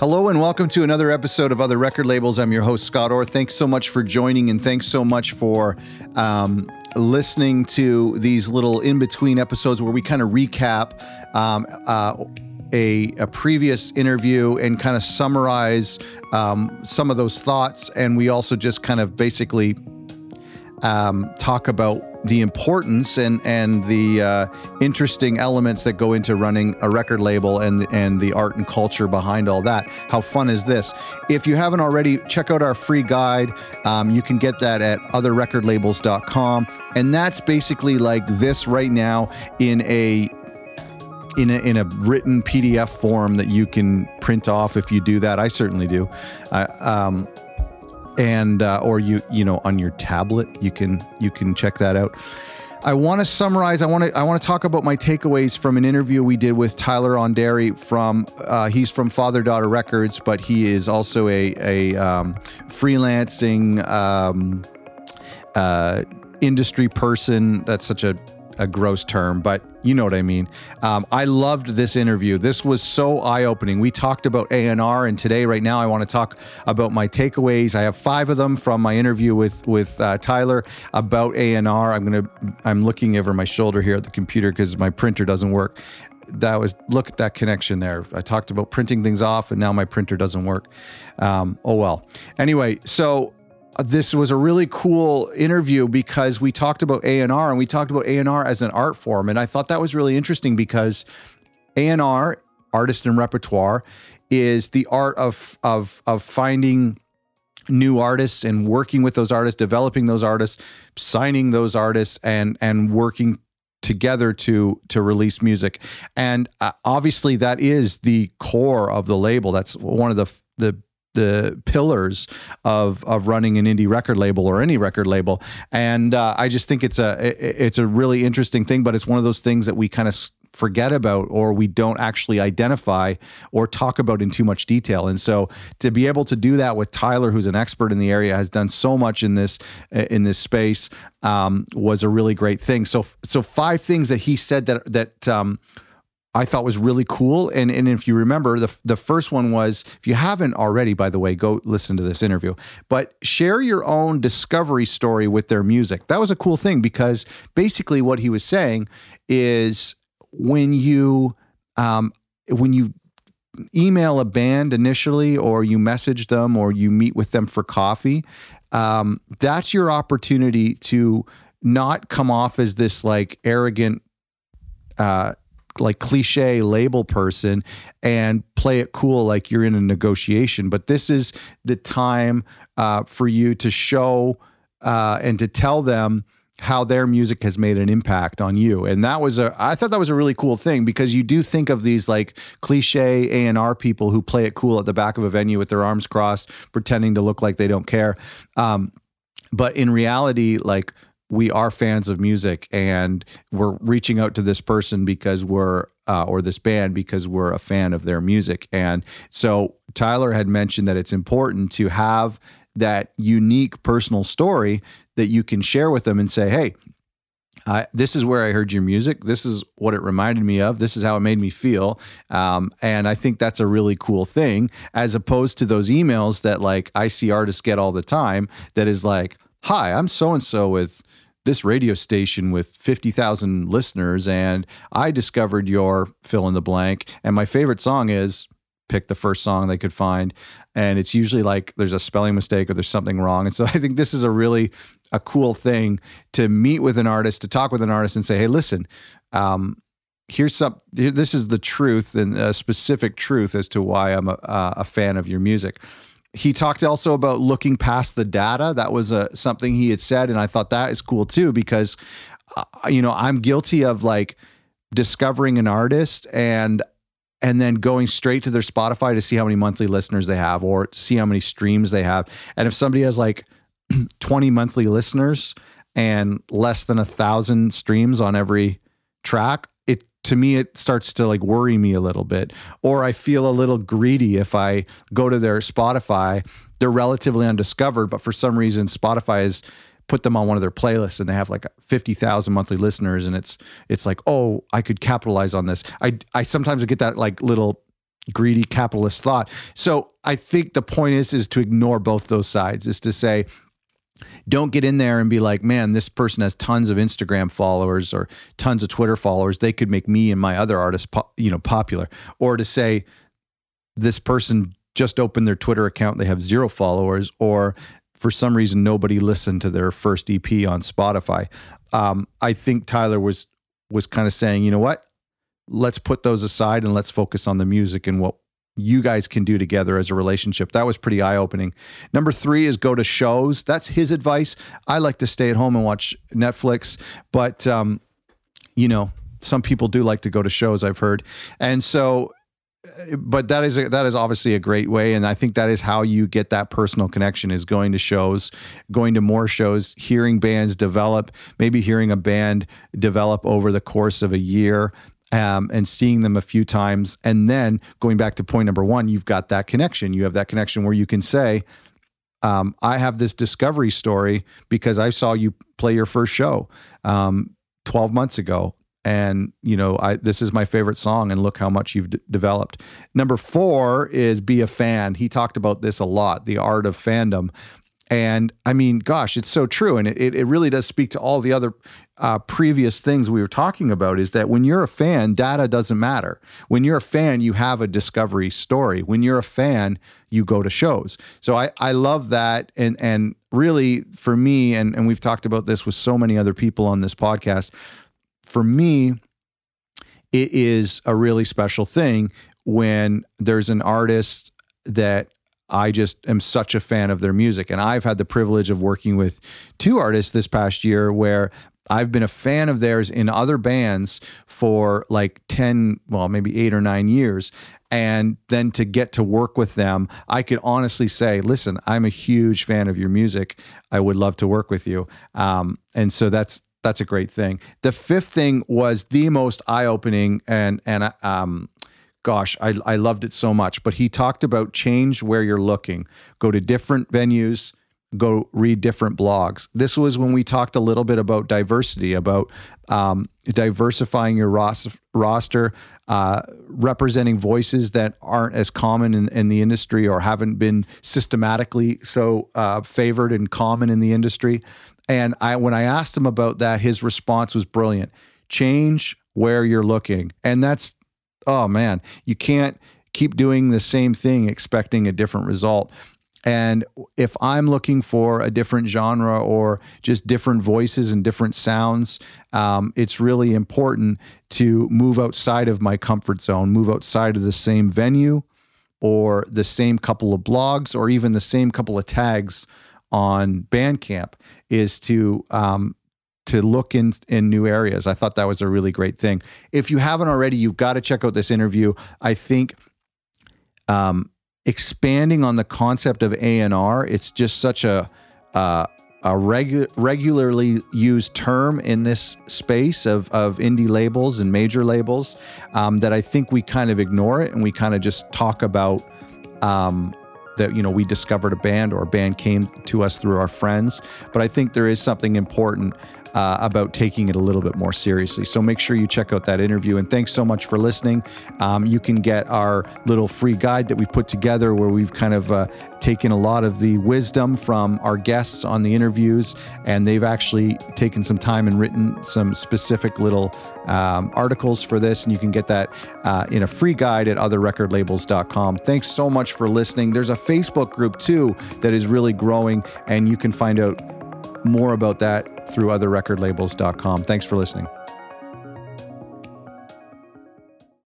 Hello and welcome to another episode of Other Record Labels. I'm your host, Scott Orr. Thanks so much for joining and thanks so much for um, listening to these little in between episodes where we kind of recap um, uh, a, a, previous interview and kind of summarize um, some of those thoughts. And we also just kind of basically um, talk about the importance and and the uh, interesting elements that go into running a record label and and the art and culture behind all that. How fun is this? If you haven't already, check out our free guide. Um, you can get that at otherrecordlabels.com, and that's basically like this right now in a in a, in a written PDF form that you can print off if you do that. I certainly do. Uh, um, and uh, or you you know on your tablet you can you can check that out. I want to summarize i want to i want to talk about my takeaways from an interview we did with tyler Andere from uh, he's from father daughter records but he is also a a um, freelancing um, uh, industry person. That's such a a gross term, but you know what I mean. Um, I loved this interview. This was so eye opening. We talked about A&R, and today, right now, I want to talk about my takeaways. I have five of them from my interview with with uh, Tyler about A&R. I'm gonna I'm looking over my shoulder here at the computer because my printer doesn't work. That was look at that connection there. I talked about printing things off, and now my printer doesn't work. Um, oh well. Anyway, so this was a really cool interview because we talked about A&R and we talked about A&R as an art form. And I thought that was really interesting because A&R artist and repertoire is the art of of of finding new artists and working with those artists developing those artists signing those artists and and working together to to release music. And uh, obviously that is the core of the label. That's one of the the the pillars of of running an indie record label or any record label. And uh, i just think it's a it's a really interesting thing but it's one of those things that we kind of forget about or we don't actually identify or talk about in too much detail. And so to be able to do that with tyler who's an expert in the area has done so much in this in this space um, was a really great thing. So so five things that he said that that um, I thought was really cool. And, and if you remember, the, the first one was if you haven't already, by the way, go listen to this interview, but share your own discovery story with their music. That was a cool thing because basically what he was saying is when you, um, when you email a band initially or you message them or you meet with them for coffee, um, that's your opportunity to not come off as this like arrogant, uh, like cliche label person and play it cool like you're in a negotiation. But this is the time uh, for you to show uh, and to tell them how their music has made an impact on you and that was a i thought that was a really cool thing because you do think of these like cliche a&r people who play it cool at the back of a venue with their arms crossed pretending to look like they don't care um, but in reality like we are fans of music and we're reaching out to this person because we're uh, or this band because we're a fan of their music and so tyler had mentioned that it's important to have that unique personal story that you can share with them and say hey this is where I heard your music. This is what it reminded me of. This is how it made me feel. Um, and I think that's a really cool thing, as opposed to those emails that like I see artists get all the time. That is like, "Hi, I'm so and so with this radio station with 50,000 listeners and I discovered your fill in the blank and my favorite song is pick the first song they could find and it's usually like there's a spelling mistake or there's something wrong and so I think this is a really a cool thing to meet with an artist to talk with an artist and say hey listen um, here's some this is the truth and a specific truth as to why I'm a, a fan of your music he talked also about looking past the data. That was a, uh, something he had said, and I thought that is cool too because, uh, you know, I'm guilty of like discovering an artist and and then going straight to their Spotify to see how many monthly listeners they have or see how many streams they have. And if somebody has like 20 monthly listeners and less than a thousand streams on every track, to me it starts to like worry me a little bit or i feel a little greedy if i go to their spotify they're relatively undiscovered but for some reason spotify has put them on one of their playlists and they have like 50,000 monthly listeners and it's it's like oh i could capitalize on this i i sometimes get that like little greedy capitalist thought. So I think the point is is to ignore both those sides. Is to say don't get in there and be like, man, this person has tons of Instagram followers or tons of Twitter followers. They could make me and my other artists, po- you know, popular. Or to say, this person just opened their Twitter account, they have zero followers, or for some reason nobody listened to their first EP on Spotify. Um, I think Tyler was was kind of saying, you know what, let's put those aside and let's focus on the music and what you guys can do together as a relationship. That was pretty eye opening. Number three is go to shows. That's his advice. I like to stay at home and watch Netflix, but um, you know, some people do like to go to shows. I've heard, and so. But that is a, that is obviously a great way, and I think that is how you get that personal connection: is going to shows, going to more shows, hearing bands develop, maybe hearing a band develop over the course of a year, um, and seeing them a few times. And then going back to point number one, you've got that connection. You have that connection where you can say, um, I have this discovery story because I saw you play your first show um, 12 months ago. And you know, I this is my favorite song, and look how much you've d- developed. Number four is be a fan. He talked about this a lot, the art of fandom. And I mean, gosh, it's so true. And it, it really does speak to all the other uh, previous things we were talking about is that when you're a fan, data doesn't matter. When you're a fan, you have a discovery story. When you're a fan, you go to shows. So I, I love that. And, and really, for me, and, and we've talked about this with so many other people on this podcast, for me, it is a really special thing when there's an artist that I just am such a fan of their music. And I've had the privilege of working with two artists this past year where I've been a fan of theirs in other bands for like 10, well, maybe eight or nine years. And then to get to work with them, I could honestly say, listen, I'm a huge fan of your music. I would love to work with you. Um, and so that's, that's a great thing. The fifth thing was the most eye-opening and and um, gosh, I, I loved it so much. But he talked about change where you're looking, go to different venues, go read different blogs. This was when we talked a little bit about diversity, about um, diversifying your ros- roster, uh, representing voices that aren't as common in, in, the industry or haven't been systematically so uh, favored and common in the industry. And I, when I asked him about that, his response was brilliant. Change where you're looking, and that's oh man, you can't keep doing the same thing expecting a different result. And if I'm looking for a different genre or just different voices and different sounds, um, it's really important to move outside of my comfort zone, move outside of the same venue or the same couple of blogs or even the same couple of tags on Bandcamp is to um, to look in in new areas. I thought that was a really great thing. If you haven't already, you've got to check out this interview. I think um, expanding on the concept of A and R, it's just such a uh, a regu- regularly used term in this space of, of indie labels and major labels um, that I think we kind of ignore it and we kind of just talk about um, that you know we discovered a band or a band came to us through our friends but i think there is something important uh, about taking it a little bit more seriously. So make sure you check out that interview. And thanks so much for listening. Um, you can get our little free guide that we put together where we've kind of uh, taken a lot of the wisdom from our guests on the interviews, and they've actually taken some time and written some specific little um, articles for this. And you can get that uh, in a free guide at otherrecordlabels.com. Thanks so much for listening. There's a Facebook group too that is really growing, and you can find out more about that through otherrecordlabels.com. Thanks for listening.